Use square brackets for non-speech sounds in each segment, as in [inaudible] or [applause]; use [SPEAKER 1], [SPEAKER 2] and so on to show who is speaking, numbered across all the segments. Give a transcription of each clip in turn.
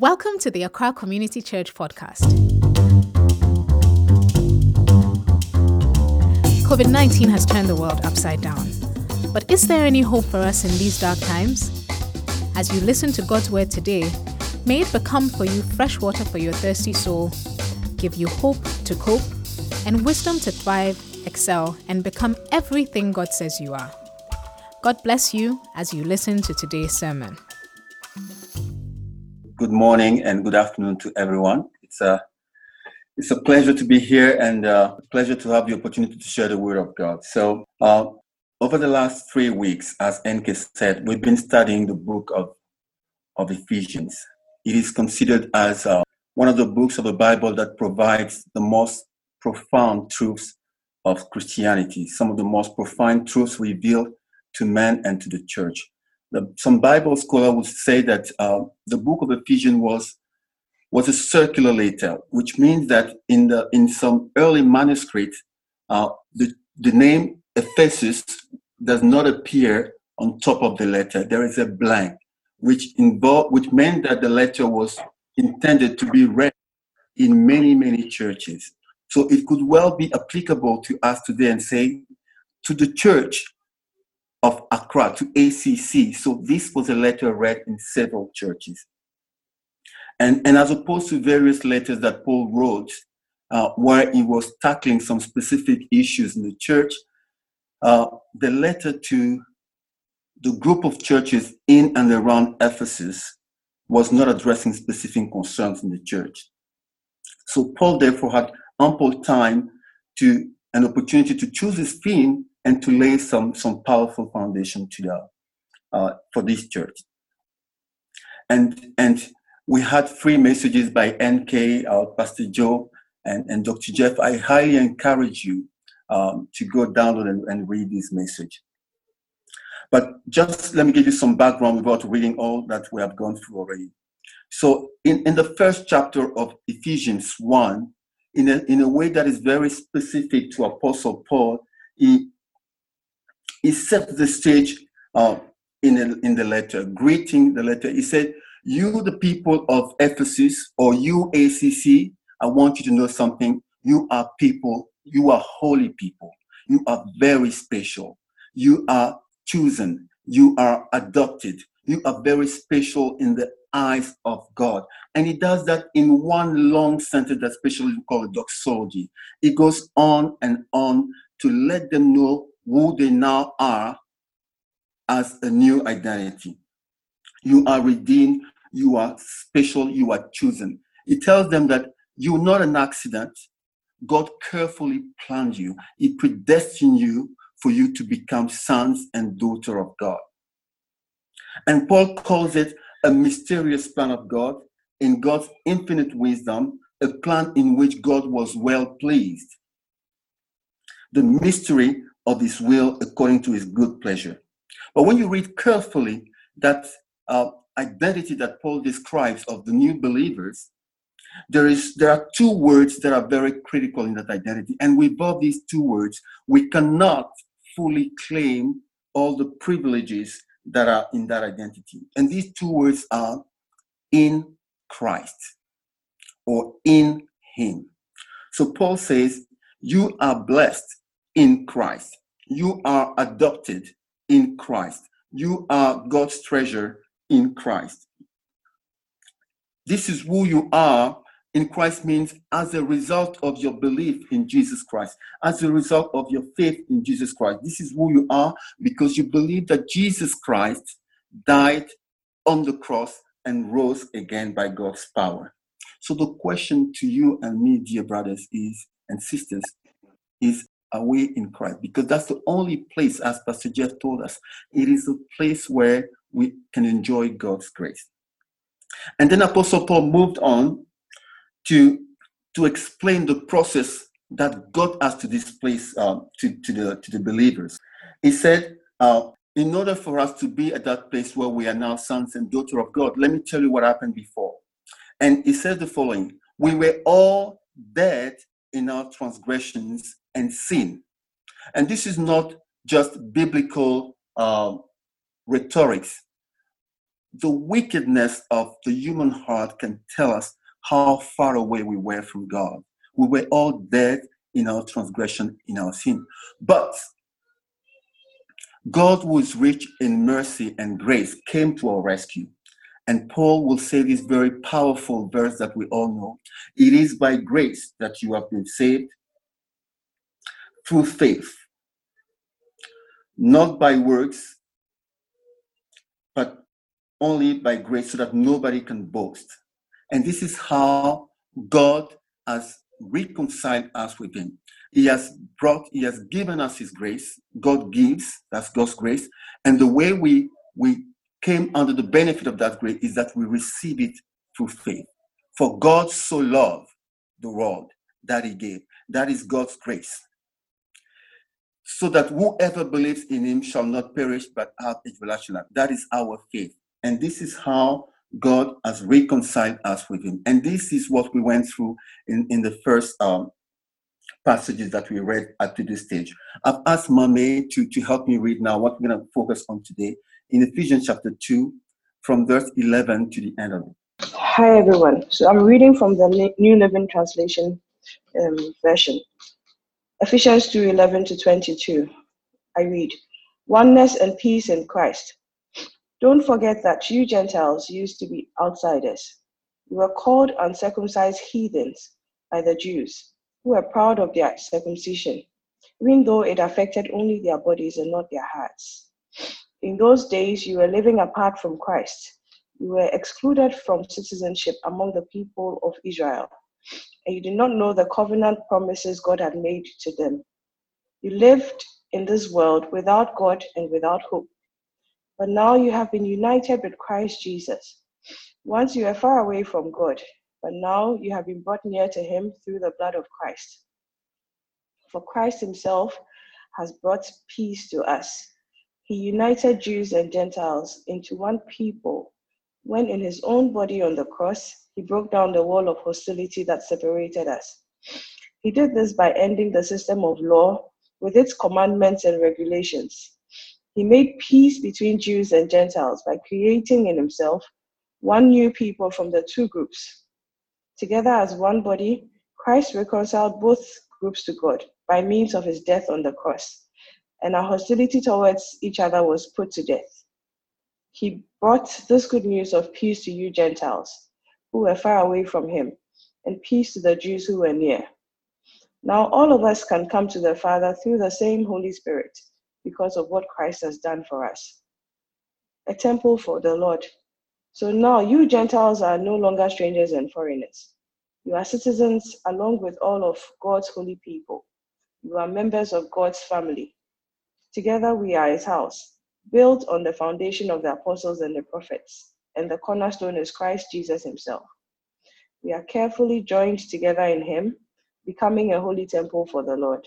[SPEAKER 1] Welcome to the Accra Community Church podcast. COVID 19 has turned the world upside down. But is there any hope for us in these dark times? As you listen to God's word today, may it become for you fresh water for your thirsty soul, give you hope to cope, and wisdom to thrive, excel, and become everything God says you are. God bless you as you listen to today's sermon.
[SPEAKER 2] Good morning and good afternoon to everyone. It's a it's a pleasure to be here and uh, a pleasure to have the opportunity to share the word of God. So, uh, over the last three weeks, as NK said, we've been studying the book of of Ephesians. It is considered as uh, one of the books of the Bible that provides the most profound truths of Christianity, some of the most profound truths revealed to man and to the church. The, some Bible scholar would say that uh, the book of Ephesians was was a circular letter, which means that in the in some early manuscripts, uh, the the name Ephesus does not appear on top of the letter. There is a blank, which involved which meant that the letter was intended to be read in many many churches. So it could well be applicable to us today and say to the church of Accra to ACC. So this was a letter read in several churches. And, and as opposed to various letters that Paul wrote, uh, where he was tackling some specific issues in the church, uh, the letter to the group of churches in and around Ephesus was not addressing specific concerns in the church. So Paul therefore had ample time to an opportunity to choose his theme and to lay some some powerful foundation to the uh, for this church. And and we had three messages by NK, our Pastor Joe, and, and Dr. Jeff. I highly encourage you um, to go download and, and read this message. But just let me give you some background without reading all that we have gone through already. So, in, in the first chapter of Ephesians 1, in a, in a way that is very specific to Apostle Paul, he, he set the stage uh, in, a, in the letter, greeting the letter. He said, You, the people of Ephesus, or you, ACC, I want you to know something. You are people, you are holy people. You are very special. You are chosen. You are adopted. You are very special in the eyes of God. And he does that in one long sentence that specially called doxology. It goes on and on to let them know who they now are as a new identity. You are redeemed, you are special, you are chosen. It tells them that you're not an accident. God carefully planned you, He predestined you for you to become sons and daughter of God. And Paul calls it a mysterious plan of God in God's infinite wisdom, a plan in which God was well pleased. The mystery of his will according to his good pleasure. But when you read carefully that uh, identity that Paul describes of the new believers, there is there are two words that are very critical in that identity, and without these two words, we cannot fully claim all the privileges that are in that identity. And these two words are in Christ or in Him. So Paul says, You are blessed in Christ. You are adopted in Christ. You are God's treasure in Christ. This is who you are in Christ means as a result of your belief in Jesus Christ, as a result of your faith in Jesus Christ. This is who you are because you believe that Jesus Christ died on the cross and rose again by God's power. So the question to you and me, dear brothers, is and sisters, is we in Christ? Because that's the only place, as Pastor Jeff told us, it is a place where we can enjoy God's grace. And then Apostle Paul moved on to to explain the process that got us to this place um, to, to the to the believers. He said, uh, in order for us to be at that place where we are now sons and daughters of God, let me tell you what happened before. And he said the following: We were all dead in our transgressions and sin. And this is not just biblical uh, rhetorics. the wickedness of the human heart can tell us how far away we were from God. We were all dead in our transgression, in our sin. But God, who is rich in mercy and grace, came to our rescue. And Paul will say this very powerful verse that we all know It is by grace that you have been saved through faith, not by works, but only by grace, so that nobody can boast. And this is how God has reconciled us with Him. He has brought, He has given us His grace. God gives, that's God's grace. And the way we, we came under the benefit of that grace is that we receive it through faith. For God so loved the world that He gave. That is God's grace. So that whoever believes in Him shall not perish but have everlasting life. That is our faith. And this is how God has reconciled us with Him. And this is what we went through in, in the first um, passages that we read up to this stage. I've asked Mame to, to help me read now what we're going to focus on today in Ephesians chapter 2, from verse 11 to the end of it.
[SPEAKER 3] Hi, everyone. So I'm reading from the New Living Translation um, version. Ephesians 2 11 to 22. I read, Oneness and peace in Christ. Don't forget that you Gentiles used to be outsiders. You were called uncircumcised heathens by the Jews, who were proud of their circumcision, even though it affected only their bodies and not their hearts. In those days, you were living apart from Christ. You were excluded from citizenship among the people of Israel, and you did not know the covenant promises God had made to them. You lived in this world without God and without hope. But now you have been united with Christ Jesus. Once you were far away from God, but now you have been brought near to Him through the blood of Christ. For Christ Himself has brought peace to us. He united Jews and Gentiles into one people when, in His own body on the cross, He broke down the wall of hostility that separated us. He did this by ending the system of law with its commandments and regulations he made peace between Jews and Gentiles by creating in himself one new people from the two groups. Together as one body, Christ reconciled both groups to God by means of his death on the cross, and our hostility towards each other was put to death. He brought this good news of peace to you Gentiles who were far away from him, and peace to the Jews who were near. Now all of us can come to the Father through the same Holy Spirit because of what Christ has done for us. A temple for the Lord. So now you Gentiles are no longer strangers and foreigners. You are citizens along with all of God's holy people. You are members of God's family. Together we are his house, built on the foundation of the apostles and the prophets, and the cornerstone is Christ Jesus himself. We are carefully joined together in him, becoming a holy temple for the Lord.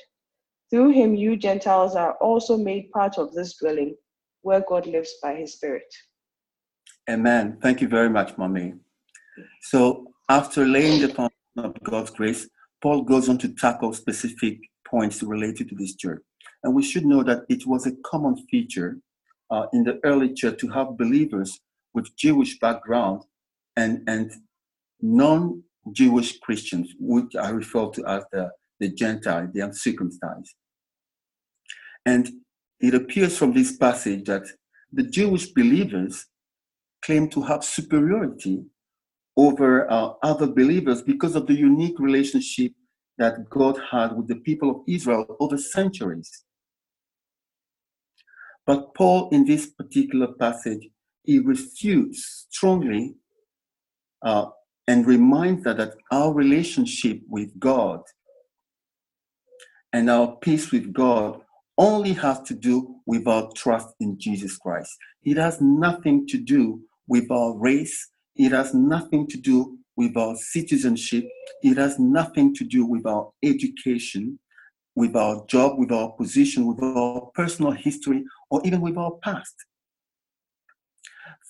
[SPEAKER 3] Through him, you Gentiles are also made part of this dwelling where God lives by his Spirit.
[SPEAKER 2] Amen. Thank you very much, Mommy. So, after laying the foundation of God's grace, Paul goes on to tackle specific points related to this church. And we should know that it was a common feature uh, in the early church to have believers with Jewish background and, and non Jewish Christians, which I refer to as the, the Gentile, the uncircumcised. And it appears from this passage that the Jewish believers claim to have superiority over uh, other believers because of the unique relationship that God had with the people of Israel over centuries. But Paul, in this particular passage, he refutes strongly uh, and reminds us that our relationship with God and our peace with God only has to do with our trust in Jesus Christ. It has nothing to do with our race. It has nothing to do with our citizenship. It has nothing to do with our education, with our job, with our position, with our personal history, or even with our past.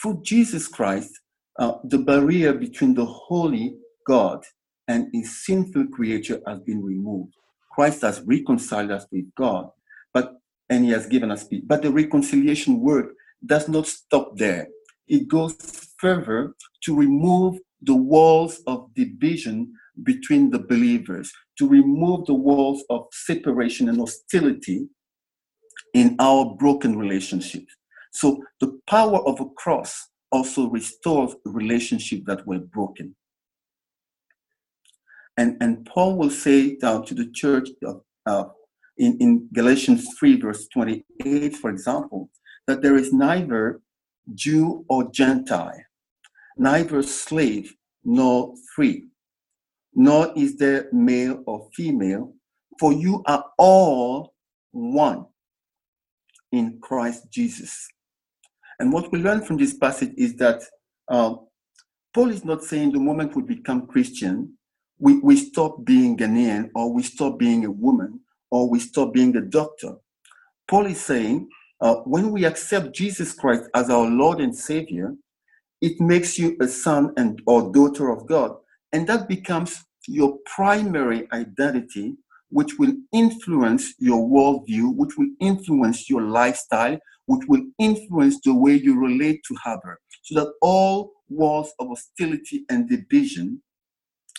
[SPEAKER 2] Through Jesus Christ, uh, the barrier between the holy God and his sinful creature has been removed. Christ has reconciled us with God but and he has given us peace. But the reconciliation work does not stop there. it goes further to remove the walls of division between the believers, to remove the walls of separation and hostility in our broken relationships. So the power of a cross also restores relationships that were broken. And, and Paul will say down to the church of, uh, in, in Galatians 3, verse 28, for example, that there is neither Jew or Gentile, neither slave nor free, nor is there male or female, for you are all one in Christ Jesus. And what we learn from this passage is that uh, Paul is not saying the moment we become Christian, we, we stop being Ghanaian or we stop being a woman or we stop being a doctor. Paul is saying uh, when we accept Jesus Christ as our Lord and Savior, it makes you a son and or daughter of God. And that becomes your primary identity, which will influence your worldview, which will influence your lifestyle, which will influence the way you relate to Haber, so that all walls of hostility and division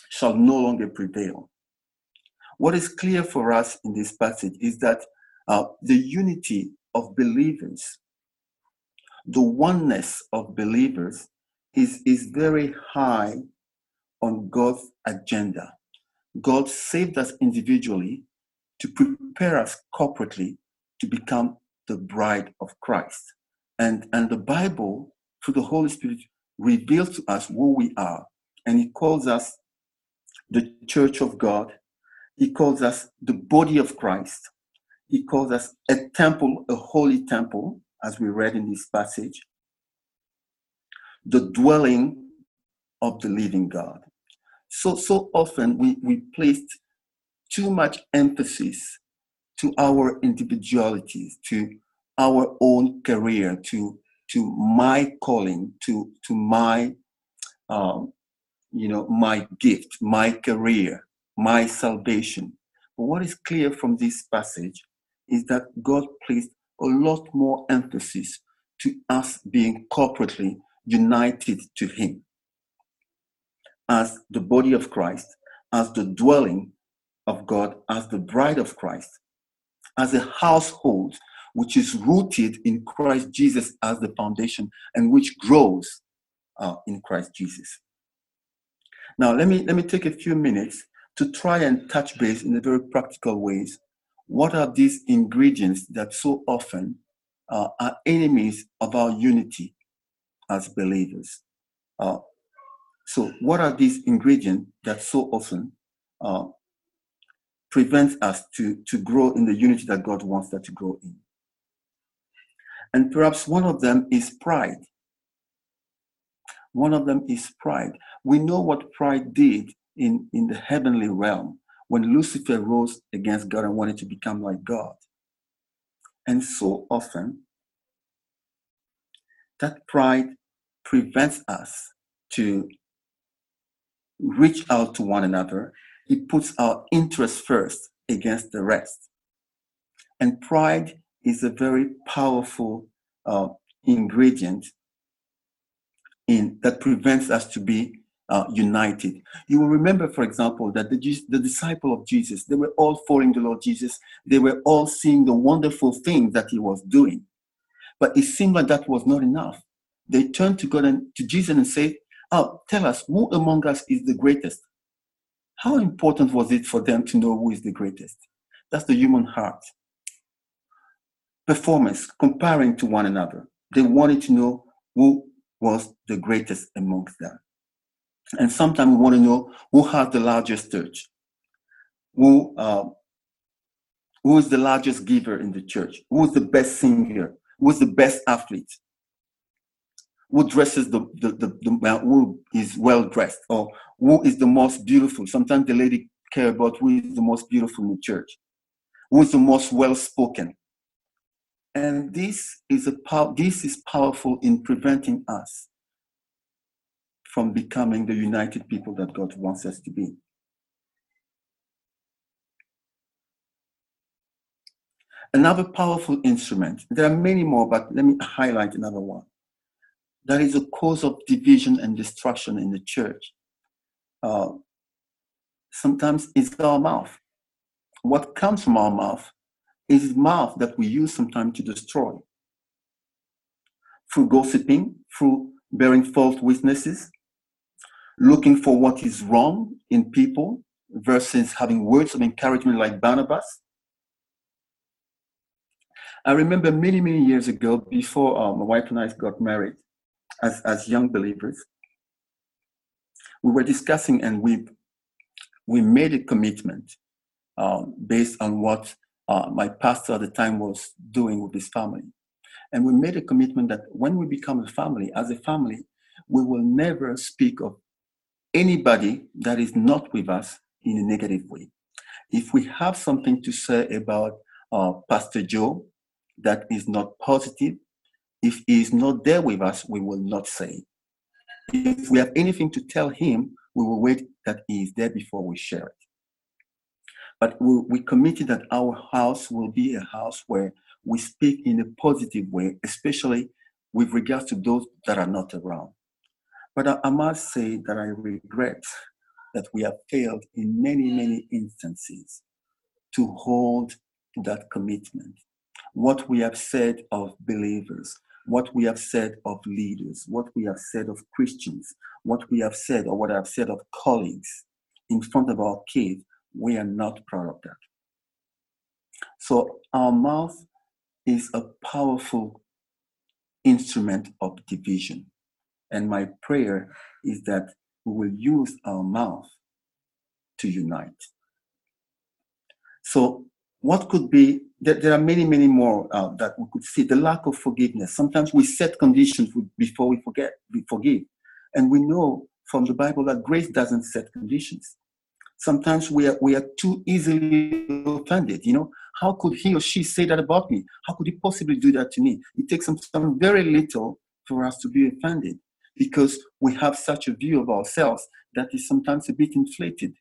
[SPEAKER 2] shall no longer prevail. What is clear for us in this passage is that uh, the unity of believers, the oneness of believers, is, is very high on God's agenda. God saved us individually to prepare us corporately to become the bride of Christ. And, and the Bible, through the Holy Spirit, reveals to us who we are. And it calls us the church of God. He calls us the body of Christ. He calls us a temple, a holy temple, as we read in this passage, the dwelling of the living God. So, so often we, we placed too much emphasis to our individualities, to our own career, to, to my calling, to, to my um, you know, my gift, my career, my salvation. But what is clear from this passage is that God placed a lot more emphasis to us being corporately united to Him as the body of Christ, as the dwelling of God, as the bride of Christ, as a household which is rooted in Christ Jesus as the foundation and which grows uh, in Christ Jesus. Now, let me, let me take a few minutes to try and touch base in a very practical ways. What are these ingredients that so often uh, are enemies of our unity as believers? Uh, so, what are these ingredients that so often uh, prevent us to, to grow in the unity that God wants us to grow in? And perhaps one of them is pride. One of them is pride. We know what pride did in, in the heavenly realm when Lucifer rose against God and wanted to become like God. And so often, that pride prevents us to reach out to one another. It puts our interests first against the rest. And pride is a very powerful uh, ingredient in that prevents us to be uh, united. You will remember, for example, that the, the disciple of Jesus, they were all following the Lord Jesus. They were all seeing the wonderful things that he was doing. But it seemed like that was not enough. They turned to God and to Jesus and said, Oh, tell us, who among us is the greatest? How important was it for them to know who is the greatest? That's the human heart. Performance, comparing to one another. They wanted to know who was the greatest amongst them. And sometimes we want to know who has the largest church, who uh, who is the largest giver in the church, who is the best singer, who is the best athlete, who dresses the, the, the, the who is well dressed, or who is the most beautiful. Sometimes the lady care about who is the most beautiful in the church, who is the most well spoken, and this is, a pow- this is powerful in preventing us from becoming the united people that God wants us to be. Another powerful instrument, there are many more, but let me highlight another one. That is a cause of division and destruction in the church. Uh, sometimes it's our mouth. What comes from our mouth is mouth that we use sometimes to destroy. Through gossiping, through bearing false witnesses, looking for what is wrong in people versus having words of encouragement like Barnabas. I remember many, many years ago, before uh, my wife and I got married, as, as young believers, we were discussing and we, we made a commitment um, based on what uh, my pastor at the time was doing with his family. And we made a commitment that when we become a family, as a family, we will never speak of anybody that is not with us in a negative way. If we have something to say about uh, Pastor Joe that is not positive, if he is not there with us, we will not say. If we have anything to tell him, we will wait that he is there before we share it. But we, we committed that our house will be a house where we speak in a positive way, especially with regards to those that are not around. But I, I must say that I regret that we have failed in many, many instances to hold that commitment. What we have said of believers, what we have said of leaders, what we have said of Christians, what we have said or what I've said of colleagues in front of our kids, we are not proud of that. So our mouth is a powerful instrument of division. And my prayer is that we will use our mouth to unite. So, what could be, there, there are many, many more uh, that we could see. The lack of forgiveness. Sometimes we set conditions before we forget, we forgive. And we know from the Bible that grace doesn't set conditions. Sometimes we are, we are too easily offended. You know, how could he or she say that about me? How could he possibly do that to me? It takes some, some very little for us to be offended because we have such a view of ourselves that is sometimes a bit inflated.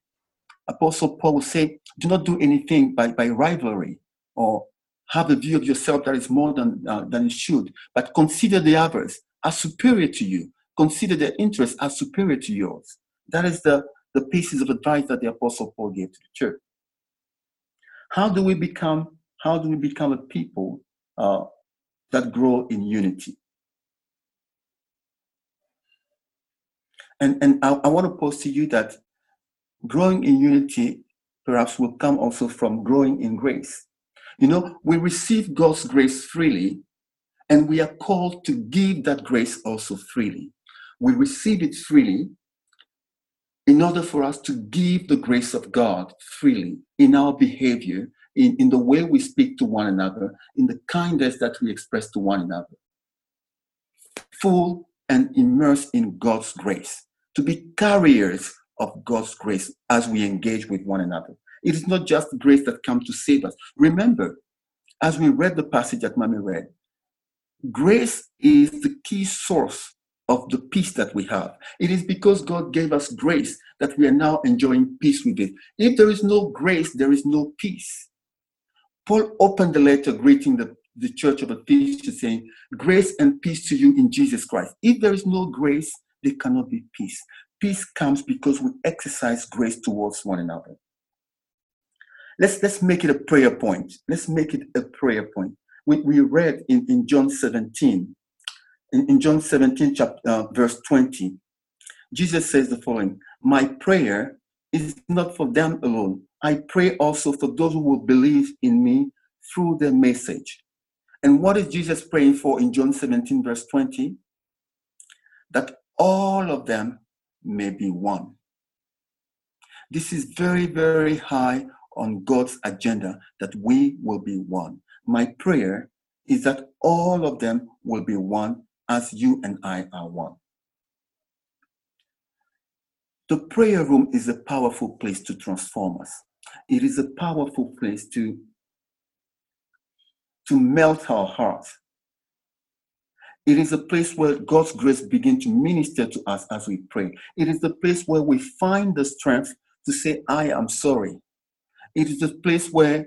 [SPEAKER 2] Apostle Paul say, do not do anything by, by rivalry or have a view of yourself that is more than, uh, than it should, but consider the others as superior to you. Consider their interests as superior to yours. That is the, the pieces of advice that the Apostle Paul gave to the church. How do we become, how do we become a people uh, that grow in unity? And, and I, I want to pose to you that growing in unity perhaps will come also from growing in grace. You know, we receive God's grace freely, and we are called to give that grace also freely. We receive it freely in order for us to give the grace of God freely in our behavior, in, in the way we speak to one another, in the kindness that we express to one another. Full and immersed in God's grace, to be carriers of God's grace as we engage with one another. It is not just grace that comes to save us. Remember, as we read the passage that Mami read, grace is the key source of the peace that we have. It is because God gave us grace that we are now enjoying peace with it. If there is no grace, there is no peace. Paul opened the letter greeting the, the church of Ephesus saying, Grace and peace to you in Jesus Christ. If there is no grace, there cannot be peace. Peace comes because we exercise grace towards one another. Let's, let's make it a prayer point. Let's make it a prayer point. We, we read in, in John 17, in, in John 17, chapter, uh, verse 20, Jesus says the following My prayer is not for them alone. I pray also for those who will believe in me through the message. And what is Jesus praying for in John 17, verse 20? That all of them may be one. This is very, very high on God's agenda that we will be one. My prayer is that all of them will be one as you and I are one. The prayer room is a powerful place to transform us. It is a powerful place to, to melt our hearts. It is a place where God's grace begins to minister to us as we pray. It is the place where we find the strength to say, I am sorry. It is the place where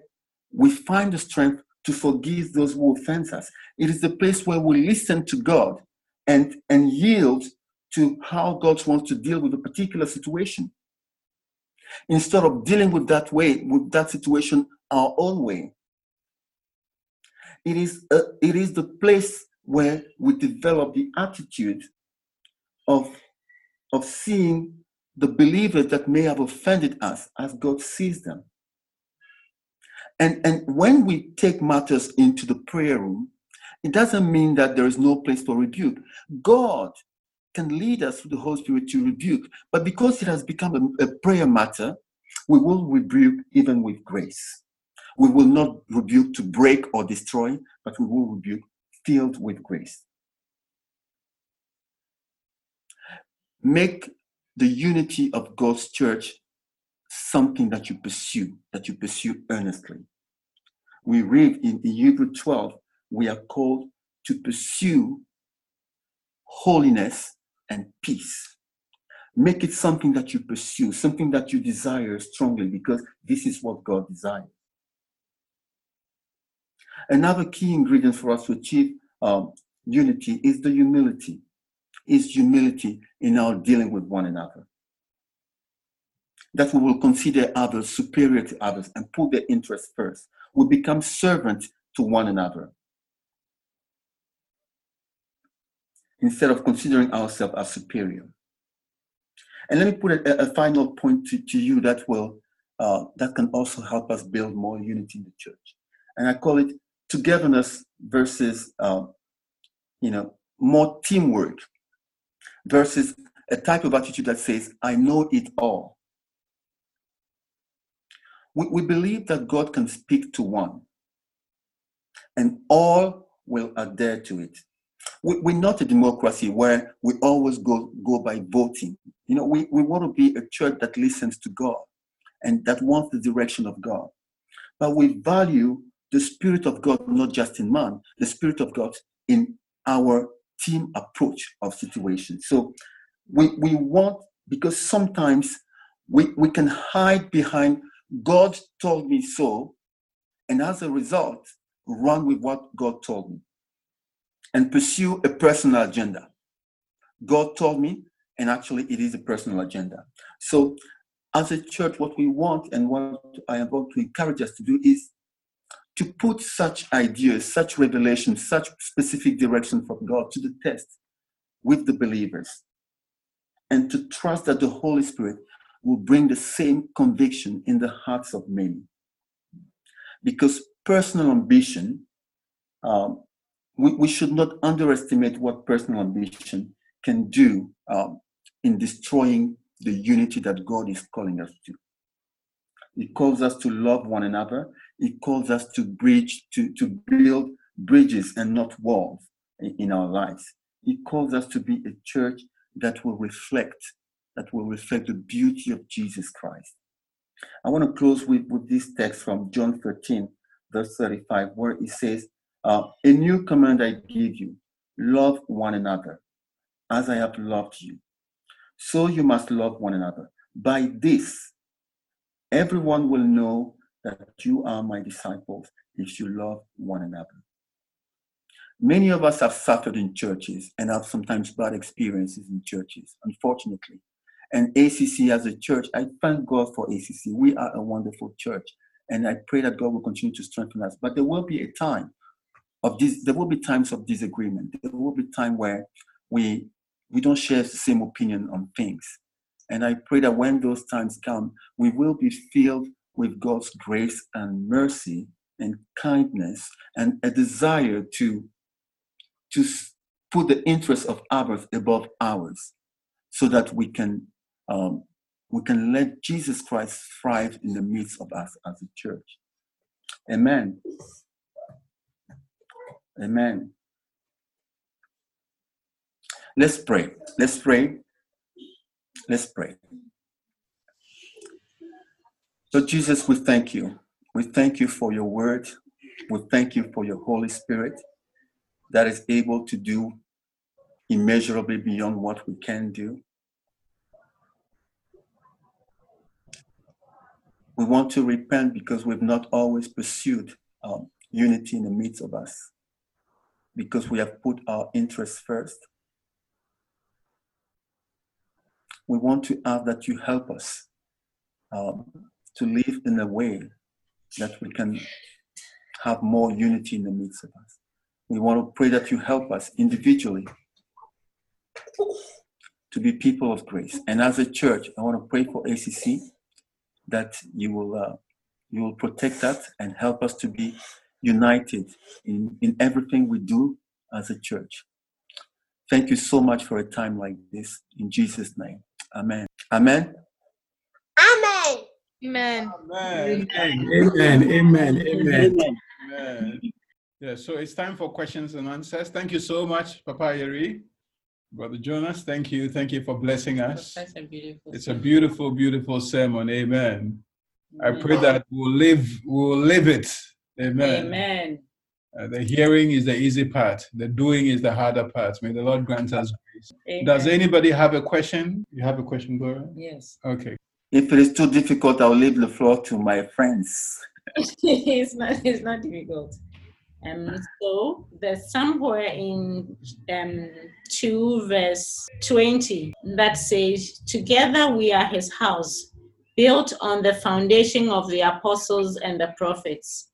[SPEAKER 2] we find the strength to forgive those who offend us. It is the place where we listen to God and, and yield to how God wants to deal with a particular situation. Instead of dealing with that way, with that situation our own way. It is, a, it is the place where we develop the attitude of, of seeing the believers that may have offended us as God sees them. And, and when we take matters into the prayer room, it doesn't mean that there is no place for rebuke. God can lead us through the Holy Spirit to rebuke, but because it has become a, a prayer matter, we will rebuke even with grace. We will not rebuke to break or destroy, but we will rebuke filled with grace. Make the unity of God's church something that you pursue, that you pursue earnestly. We read in, Hebrew 12, we are called to pursue holiness and peace. Make it something that you pursue, something that you desire strongly, because this is what God desires. Another key ingredient for us to achieve um, unity is the humility is humility in our dealing with one another. That we will consider others superior to others and put their interests first. We become servants to one another. Instead of considering ourselves as superior. And let me put a, a final point to, to you that will uh, that can also help us build more unity in the church. And I call it togetherness versus uh, you know more teamwork versus a type of attitude that says, I know it all. We, we believe that God can speak to one, and all will adhere to it. We, we're not a democracy where we always go, go by voting. You know, we, we want to be a church that listens to God and that wants the direction of God. But we value the Spirit of God not just in man, the Spirit of God in our team approach of situations. So we, we want, because sometimes we, we can hide behind God told me so, and as a result, run with what God told me and pursue a personal agenda. God told me, and actually it is a personal agenda. So as a church, what we want and what I am going to encourage us to do is to put such ideas, such revelations, such specific direction from God to the test with the believers. And to trust that the Holy Spirit will bring the same conviction in the hearts of many. Because personal ambition, um, we, we, should not underestimate what personal ambition can do um, in destroying the unity that God is calling us to. He calls us to love one another. He calls us to bridge, to, to build bridges and not walls in, in our lives. He calls us to be a church that will reflect, that will reflect the beauty of Jesus Christ. I want to close with, with this text from John 13, verse 35, where it says, uh, A new command I give you love one another as I have loved you. So you must love one another. By this, Everyone will know that you are my disciples if you love one another. Many of us have suffered in churches and have sometimes bad experiences in churches, unfortunately. And ACC as a church, I thank God for ACC. We are a wonderful church. And I pray that God will continue to strengthen us. But there will be a time of this, there will be times of disagreement. There will be time where we we don't share the same opinion on things. And I pray that when those times come, we will be filled with God's grace and mercy and kindness and a desire to, to put the interests of others above ours so that we can, um, we can let Jesus Christ thrive in the midst of us as a church. Amen. Amen. Let's pray. Let's pray Let's pray. So, Jesus, we thank you. We thank you for your word. We thank you for your Holy Spirit that is able to do immeasurably beyond what we can do. We want to repent because we've not always pursued um, unity in the midst of us, because we have put our interests first, we want to ask that you help us um, to live in a way that we can have more unity in the midst of us. We want to pray that you help us individually to be people of grace. And as a church, I want to pray for ACC that you will uh, you will protect us and help us to be united in, in everything we do as a church. Thank you so much for a time like this. In Jesus' name. Amen. Amen.
[SPEAKER 4] Amen.
[SPEAKER 1] Amen.
[SPEAKER 5] Amen.
[SPEAKER 6] Amen. Amen. Amen.
[SPEAKER 5] Amen. Yeah, so it's time for questions and answers. Thank you so much, Papa Yeri. Brother Jonas, thank you. Thank you for blessing us.
[SPEAKER 4] That's a beautiful.
[SPEAKER 5] It's a beautiful, beautiful sermon. Amen. I pray that we'll live, we'll live it. Amen.
[SPEAKER 4] Amen.
[SPEAKER 5] Uh, the hearing is the easy part. The doing is the harder part. May the Lord grant us grace.
[SPEAKER 4] Amen.
[SPEAKER 5] Does anybody have a question? You have a question, Gloria?
[SPEAKER 4] Yes.
[SPEAKER 5] Okay.
[SPEAKER 2] If it is too difficult, I'll leave the floor to my friends. [laughs]
[SPEAKER 4] it's not. It's not difficult. Um. So there's somewhere in um two verse twenty that says, "Together we are His house, built on the foundation of the apostles and the prophets."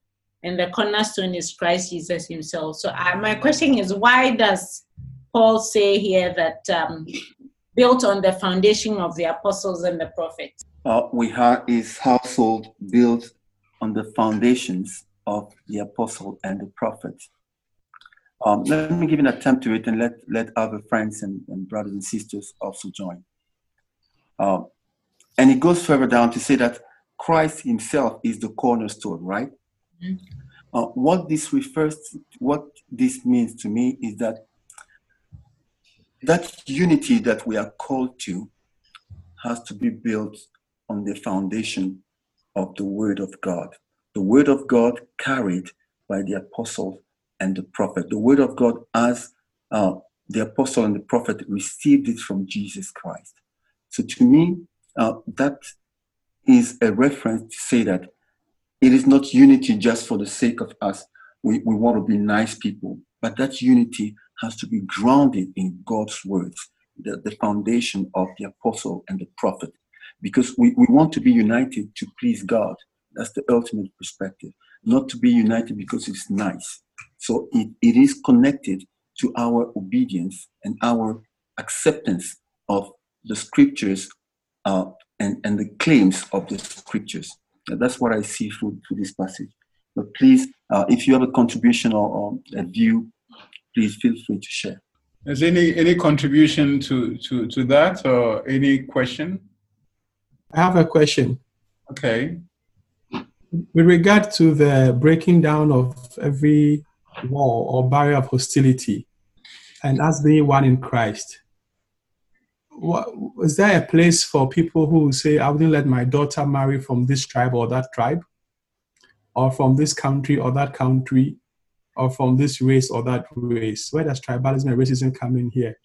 [SPEAKER 4] And the cornerstone is Christ Jesus Himself. So, I, my question is, why does Paul say here that um, built on the foundation of the apostles and the prophets?
[SPEAKER 2] Uh, we have his household built on the foundations of the apostle and the prophet. Um, let me give an attempt to it and let, let other friends and, and brothers and sisters also join. Um, and it goes further down to say that Christ himself is the cornerstone, right?
[SPEAKER 4] Mhm.
[SPEAKER 2] Uh, what this refers to, what this means to me is that that unity that we are called to has to be built on the foundation of the Word of God. The Word of God carried by the apostle and the prophet. The Word of God, as uh, the apostle and the prophet received it from Jesus Christ. So to me, uh, that is a reference to say that it is not unity just for the sake of us. We, we want to be nice people, but that unity has to be grounded in God's words, the, the foundation of the apostle and the prophet because we, we want to be united to please God. That's the ultimate perspective. Not to be united because it's nice. So it, it is connected to our obedience and our acceptance of the scriptures uh, and, and the claims of the scriptures. And that's what I see through, through this passage. But please, uh, if you have a contribution or, or a view, please feel free to share.
[SPEAKER 5] Is any any contribution to to to that or any question?
[SPEAKER 6] I have a question.
[SPEAKER 5] Okay.
[SPEAKER 6] With regard to the breaking down of every wall or barrier of hostility, and as being one in Christ, what, is there a place for people who say, I wouldn't let my daughter marry from this tribe or that tribe, or from this country or that country, or from this race or that race? Where does tribalism and racism come in here?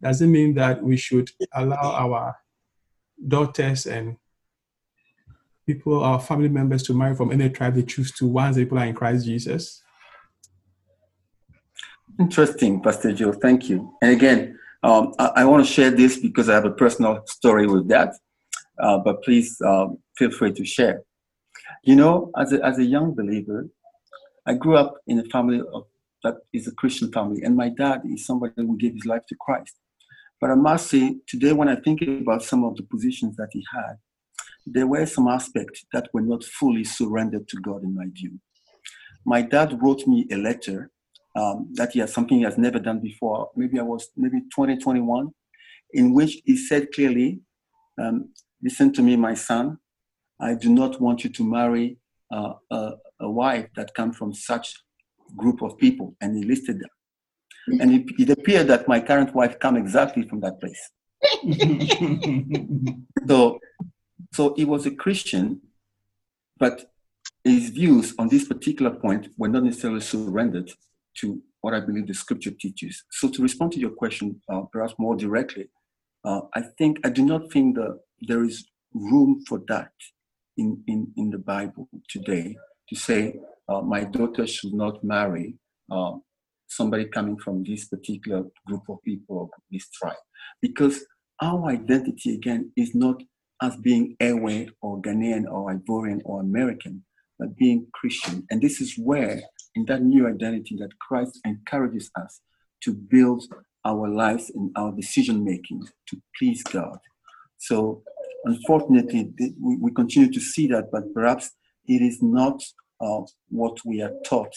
[SPEAKER 6] Does it mean that we should allow our daughters and people, or family members, to marry from any tribe they choose to once people are in Christ Jesus?
[SPEAKER 2] Interesting, Pastor Joe. Thank you. And again, um, I, I want to share this because I have a personal story with that. Uh, but please um, feel free to share. You know, as a, as a young believer, I grew up in a family of, that is a Christian family, and my dad is somebody who gave his life to Christ. But I must say, today, when I think about some of the positions that he had, there were some aspects that were not fully surrendered to God, in my view. My dad wrote me a letter um, that he has something he has never done before. Maybe I was maybe 2021, in which he said clearly, um, "Listen to me, my son. I do not want you to marry uh, a, a wife that comes from such group of people." And he listed them. And it, it appeared that my current wife come exactly from that place. [laughs] So, so he was a Christian, but his views on this particular point were not necessarily surrendered to what I believe the scripture teaches. So, to respond to your question, uh, perhaps more directly, uh, I think I do not think that there is room for that in, in, in the Bible today to say uh, my daughter should not marry uh, somebody coming from this particular group of people this tribe, because our identity again is not as being Ewe or Ghanaian or Ivorian or American, but being Christian. And this is where, in that new identity, that Christ encourages us to build our lives and our decision making to please God. So, unfortunately, we, continue to see that, but perhaps it is not uh, what we are taught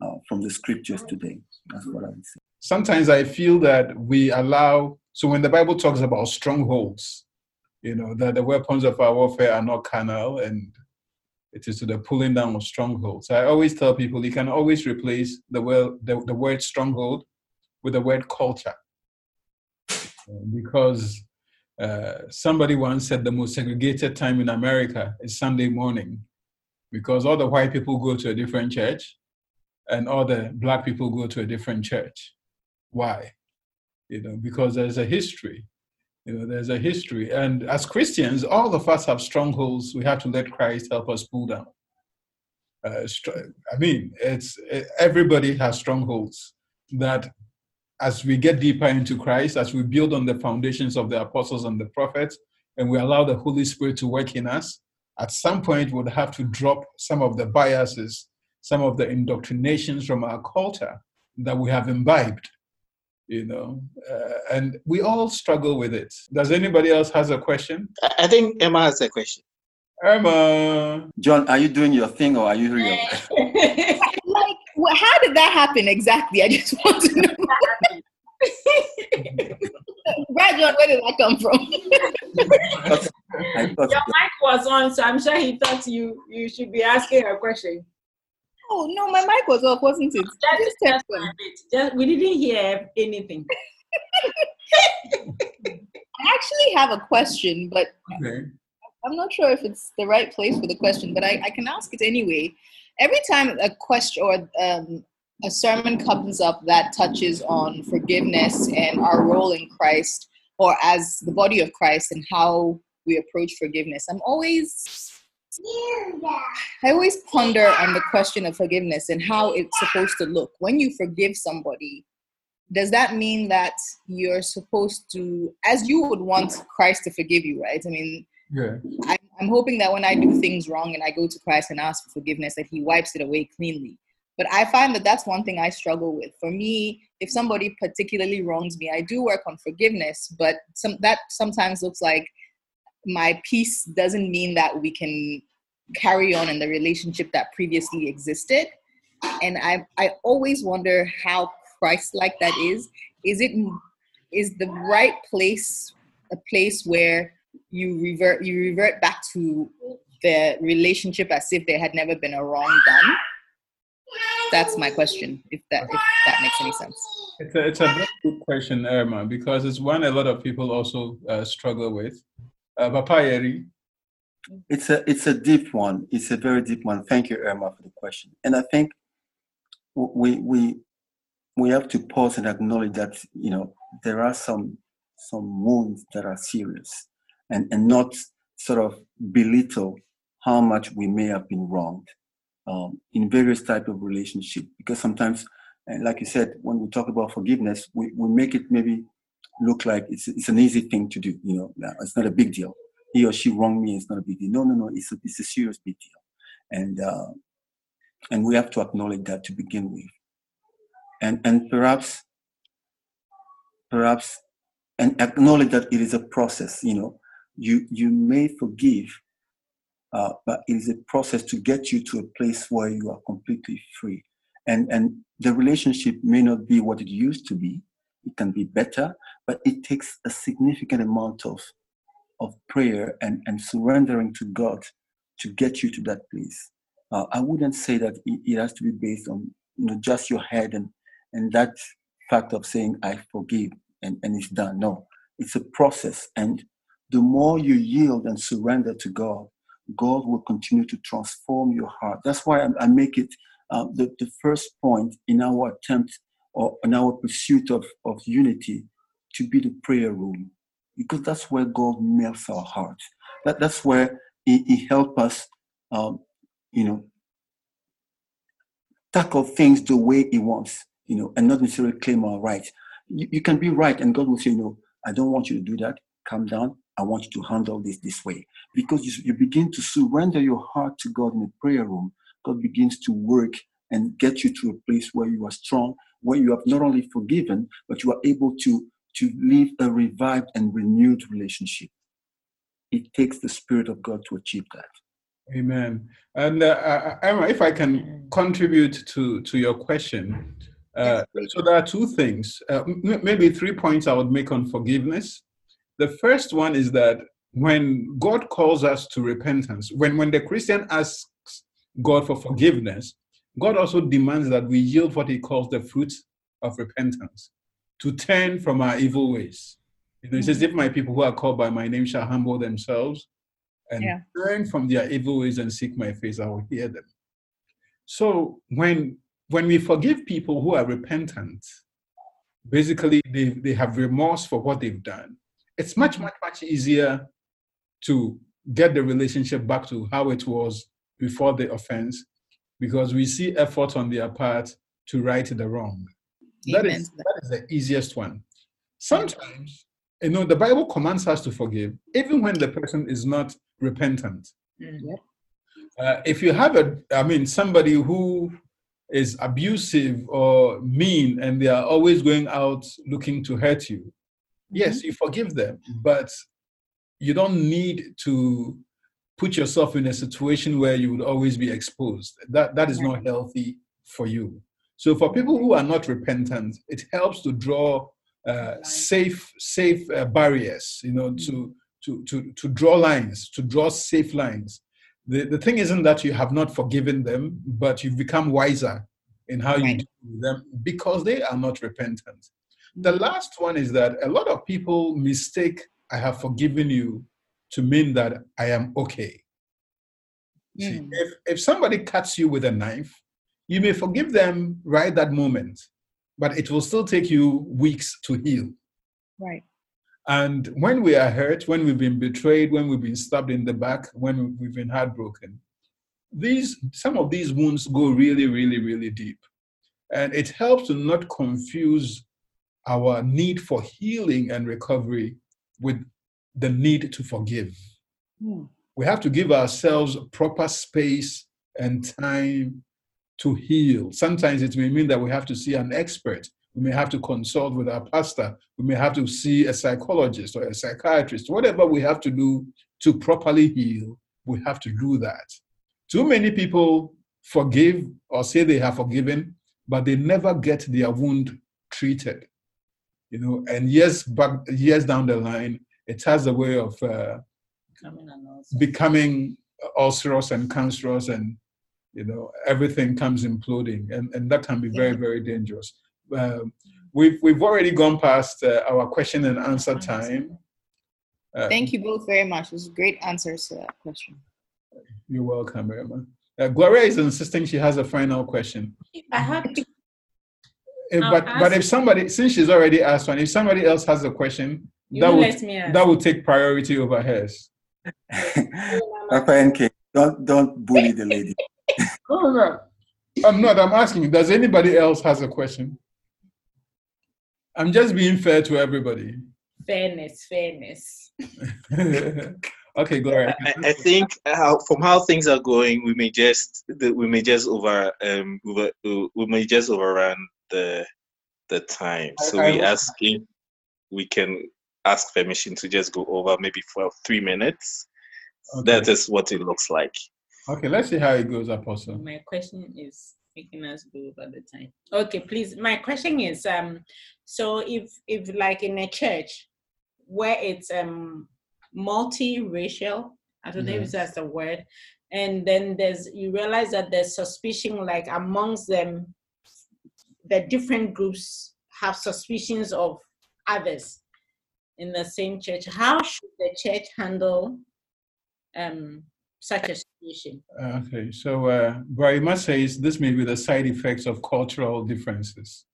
[SPEAKER 2] uh, from the scriptures today. That's what I would say.
[SPEAKER 5] Sometimes I feel that we allow, so when the Bible talks about strongholds, you know, that the weapons of our warfare are not carnal and it is to the pulling down of strongholds. I always tell people you can always replace the word, the, the word stronghold with the word culture. Because uh, somebody once said the most segregated time in America is Sunday morning because all the white people go to a different church and all the black people go to a different church. Why? You know, because there's a history. You know, there's a history. And as Christians, all of us have strongholds we have to let Christ help us pull down. Uh, I mean, it's everybody has strongholds that as we get deeper into Christ, as we build on the foundations of the apostles and the prophets, and we allow the Holy Spirit to work in us, at some point we'll have to drop some of the biases, some of the indoctrinations from our culture that we have imbibed you know uh, and we all struggle with it. Does anybody else has a question?
[SPEAKER 7] I think emma has a question.
[SPEAKER 5] Emma.
[SPEAKER 2] John are you doing your thing or are you real? [laughs]
[SPEAKER 1] Like well, how did that happen exactly? I just want to know. [laughs] Right, John, where did that come from? [laughs]
[SPEAKER 4] Your mic was on, so I'm sure he thought you you should be asking a question.
[SPEAKER 1] Oh no, my mic was off, wasn't it?
[SPEAKER 4] Just, just, just we didn't hear anything. [laughs]
[SPEAKER 1] I actually have a question, but okay. I'm not sure if it's the right place for the question, but I, I can ask it anyway. Every time a question or um, a sermon comes up that touches on forgiveness and our role in Christ, or as the body of Christ and how we approach forgiveness, I'm always I always ponder on the question of forgiveness and how it's supposed to look. When you forgive somebody, does that mean that you're supposed to, as you would want Christ to forgive you, right? I mean, yeah. I'm, I'm hoping that when I do things wrong and I go to Christ and ask for forgiveness, that He wipes it away cleanly. But I find that that's one thing I struggle with. For me, if somebody particularly wrongs me, I do work on forgiveness, but some that sometimes looks like my peace doesn't mean that we can carry on in the relationship that previously existed. And I, I always wonder how Christ like that is. Is it is the right place a place where you revert you revert back to the relationship as if there had never been a wrong done? That's my question. If that if that makes any sense.
[SPEAKER 5] It's a, it's a very good question, Irma, because it's one a lot of people also uh, struggle with. Uh,
[SPEAKER 2] it's a it's a deep one. It's a very deep one. Thank you, Irma, for the question. And I think we we we have to pause and acknowledge that you know there are some some wounds that are serious, and and not sort of belittle how much we may have been wronged um, in various type of relationship. Because sometimes, and like you said, when we talk about forgiveness, we, we make it maybe look like it's it's an easy thing to do. You know, it's not a big deal he or she wronged me, it's not a big deal. No, no, no, it's a, it's a serious big deal. And, uh, and we have to acknowledge that to begin with. And, and perhaps, perhaps, and acknowledge that it is a process, you know, you, you may forgive, uh, but it is a process to get you to a place where you are completely free. And, and the relationship may not be what it used to be. It can be better, but it takes a significant amount of of prayer and, and surrendering to God to get you to that place. Uh, I wouldn't say that it, it, has to be based on you know just your head and and that fact of saying I forgive and, and it's done. No, it's a process, and the more you yield and surrender to God, God will continue to transform your heart. That's why I, I make it uh, the, the first point in our attempt or in our pursuit of, of unity to be the prayer room because that's where God melts our hearts. That, that's where He, he helps us, um, you know, tackle things the way He wants, you know, and not necessarily claim our rights. You, you can be right, and God will say, No, I don't want you to do that. calm down. I want you to handle this this way. Because you, you begin to surrender your heart to God in the prayer room, God begins to work and get you to a place where you are strong, where you have not only forgiven, but you are able to, to live a revived and renewed relationship. It takes the Spirit of God to achieve that.
[SPEAKER 5] Amen. And uh, uh Emma, if I can contribute to, to your question, uh, so there are two things, uh, m- maybe three points I would make on forgiveness. The first one is that when God calls us to repentance, when, when the Christian asks God for forgiveness, God also demands that we yield what he calls the fruit of repentance, to turn from our evil ways. You know, he says, if my people who are called by my name shall humble themselves and yeah. turn from their evil ways and seek my face, I will hear them. So when when we forgive people who are repentant, basically they, they have remorse for what they've done. It's much, much, much easier to get the relationship back to how it was before the offense because we see effort on their part to right the wrong. That is, that is the easiest one. Sometimes, you know, the Bible commands us to forgive, even when the person is not repentant. Mm-hmm. Uh, if you have a, I mean, somebody who is abusive or mean and they are always going out looking to hurt you, yes, mm-hmm. you forgive them, but you don't need to put yourself in a situation where you would always be exposed. That that is not healthy for you. So for people who are not repentant, it helps to draw uh, safe safe uh, barriers. You know, to to to to draw lines, to draw safe lines. The the thing isn't that you have not forgiven them, but you've become wiser in how you deal with them because they are not repentant. The last one is that a lot of people mistake "I have forgiven you" to mean that I am okay. Mm. See, hmm. if, if somebody cuts you with a knife, you may forgive them right that moment, but it will still take you weeks to heal.
[SPEAKER 1] Right.
[SPEAKER 5] And when we are hurt, when we've been betrayed, when we've been stabbed in the back, when we've been heartbroken, these some of these wounds go really, really, really deep. And it helps to not confuse our need for healing and recovery with the need to forgive. Mm. We have to give ourselves proper space and time to heal. Sometimes it may mean that we have to see an expert. We may have to consult with our pastor. We may have to see a psychologist or a psychiatrist. Whatever we have to do to properly heal, we have to do that. Too many people forgive or say they have forgiven, but they never get their wound treated. You know, and years back, years down the line, it has a way of uh, becoming ulcerous and cancerous and you know everything comes imploding and, and that can be very very dangerous. Um, we've we've already gone past uh, our question and answer time.
[SPEAKER 8] Uh, thank you both very much. Those great answers to that question.
[SPEAKER 5] You're welcome Irma. Uh, gloria is insisting she has a final question.
[SPEAKER 4] I have to
[SPEAKER 5] if, but but if somebody since she's already asked one if somebody else has a question you that would that would take priority over hers. [laughs]
[SPEAKER 2] Papa NK, don't don't bully the lady. [laughs]
[SPEAKER 5] no, no, I'm not. I'm asking. Does anybody else has a question? I'm just being fair to everybody.
[SPEAKER 4] Fairness, fairness. [laughs]
[SPEAKER 5] okay, Gloria.
[SPEAKER 7] I, I think how, from how things are going, we may just we may just over um over, we may just overrun the the time. So I, we asking we can ask permission to just go over maybe for three minutes. Okay. That is what it looks like.
[SPEAKER 5] Okay, let's see how it goes, Apostle.
[SPEAKER 4] My question is making us go over the time. Okay, please. My question is um so if if like in a church where it's um multiracial, I don't know if that's the word, and then there's you realize that there's suspicion like amongst them the different groups have suspicions of others in the same church. How should the church handle um, such a situation?
[SPEAKER 5] Okay, so uh, Brahima says this may be the side effects of cultural differences.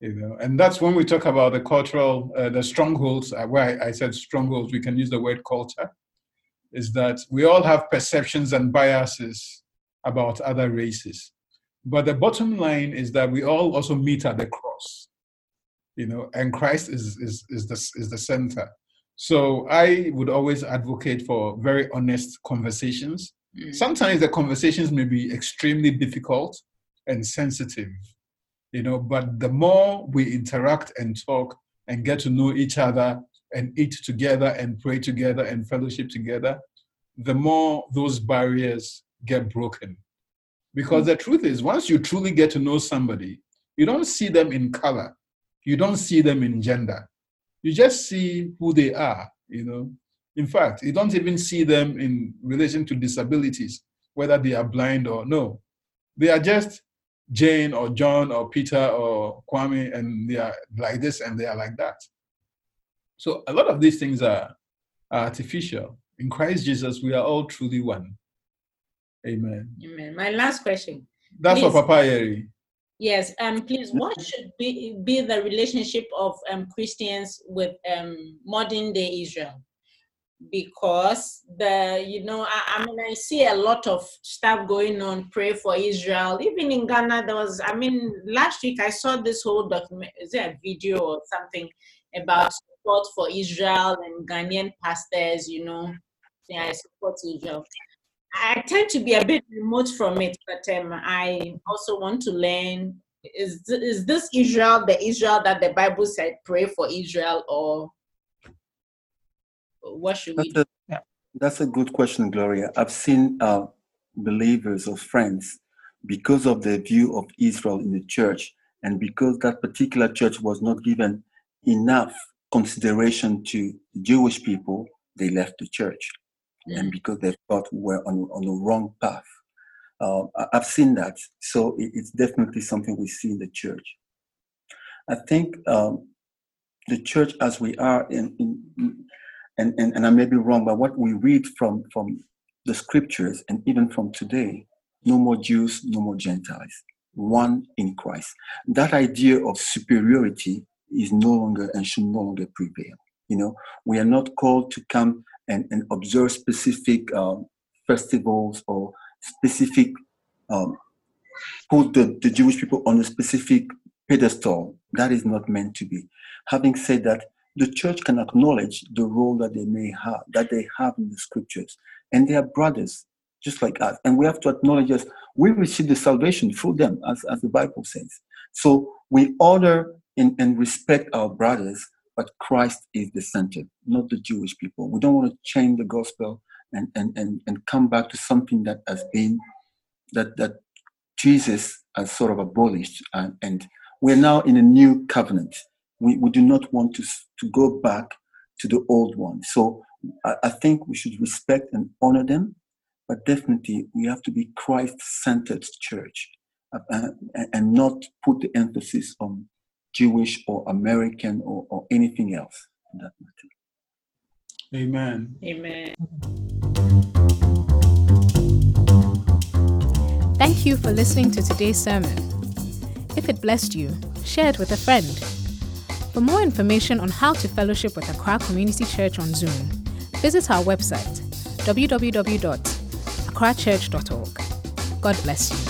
[SPEAKER 5] You know, and that's when we talk about the cultural, uh, the strongholds. Uh, where I, I said strongholds, we can use the word culture. Is that we all have perceptions and biases about other races, but the bottom line is that we all also meet at the cross you know, and Christ is is is the is the center. So I would always advocate for very honest conversations. Mm. Sometimes the conversations may be extremely difficult and sensitive, you know, but the more we interact and talk and get to know each other and eat together and pray together and fellowship together, the more those barriers get broken. Because the truth is, once you truly get to know somebody, you don't see them in color, you don't see them in gender, you just see who they are, you know. In fact, you don't even see them in relation to disabilities, whether they are blind or no. They are just Jane or John or Peter or Kwame, and they are like this and they are like that. So a lot of these things are, are artificial. In Christ Jesus, we are all truly one. Amen.
[SPEAKER 4] Amen. My last question.
[SPEAKER 5] That's please, for Papa Yeri.
[SPEAKER 4] Yes. Um. Please, what should be be the relationship of um Christians with um modern day Israel? Because the you know I, I mean I see a lot of stuff going on. Pray for Israel. Even in Ghana, there was. I mean, last week I saw this whole document. Is it a video or something about support for Israel and Ghanaian pastors? You know, I support Israel. I tend to be a bit remote from it, but um, I also want to learn. Is is this Israel the Israel that the Bible said pray for Israel, or what should that's we?
[SPEAKER 2] A, that's a good question, Gloria. I've seen uh, believers or friends because of the view of Israel in the church, and because that particular church was not given enough consideration to Jewish people, they left the church and because they thought we were on, on the wrong path. Uh, I've seen that. So it, it's definitely something we see in the church. I think um, the church as we are in, in, and, and, and I may be wrong, but what we read from, from the scriptures and even from today, no more Jews, no more Gentiles, one in Christ. That idea of superiority is no longer and should no longer prevail. You know, we are not called to come and, and observe specific um, festivals or specific um, put the, the Jewish people on a specific pedestal. That is not meant to be. Having said that, the church can acknowledge the role that they may have, that they have in the scriptures, and they are brothers just like us. And we have to acknowledge that we receive the salvation through them, as, as the Bible says. So we honor and, and respect our brothers but Christ is the center, not the Jewish people. We don't want to change the gospel and, and, and, and come back to something that has been, that, that Jesus has sort of abolished. And, and we're now in a new covenant. We, we do not want to, to go back to the old one. So I, I think we should respect and honor them, but definitely we have to be Christ centered church uh, and not put the emphasis on Jewish or American or, or anything else that matter.
[SPEAKER 5] Amen.
[SPEAKER 4] Amen.
[SPEAKER 1] Thank you for listening to today's sermon. If it blessed you, share it with a friend. For more information on how to fellowship with Accra Community Church on Zoom, visit our website www.accrachurch.org. God bless you.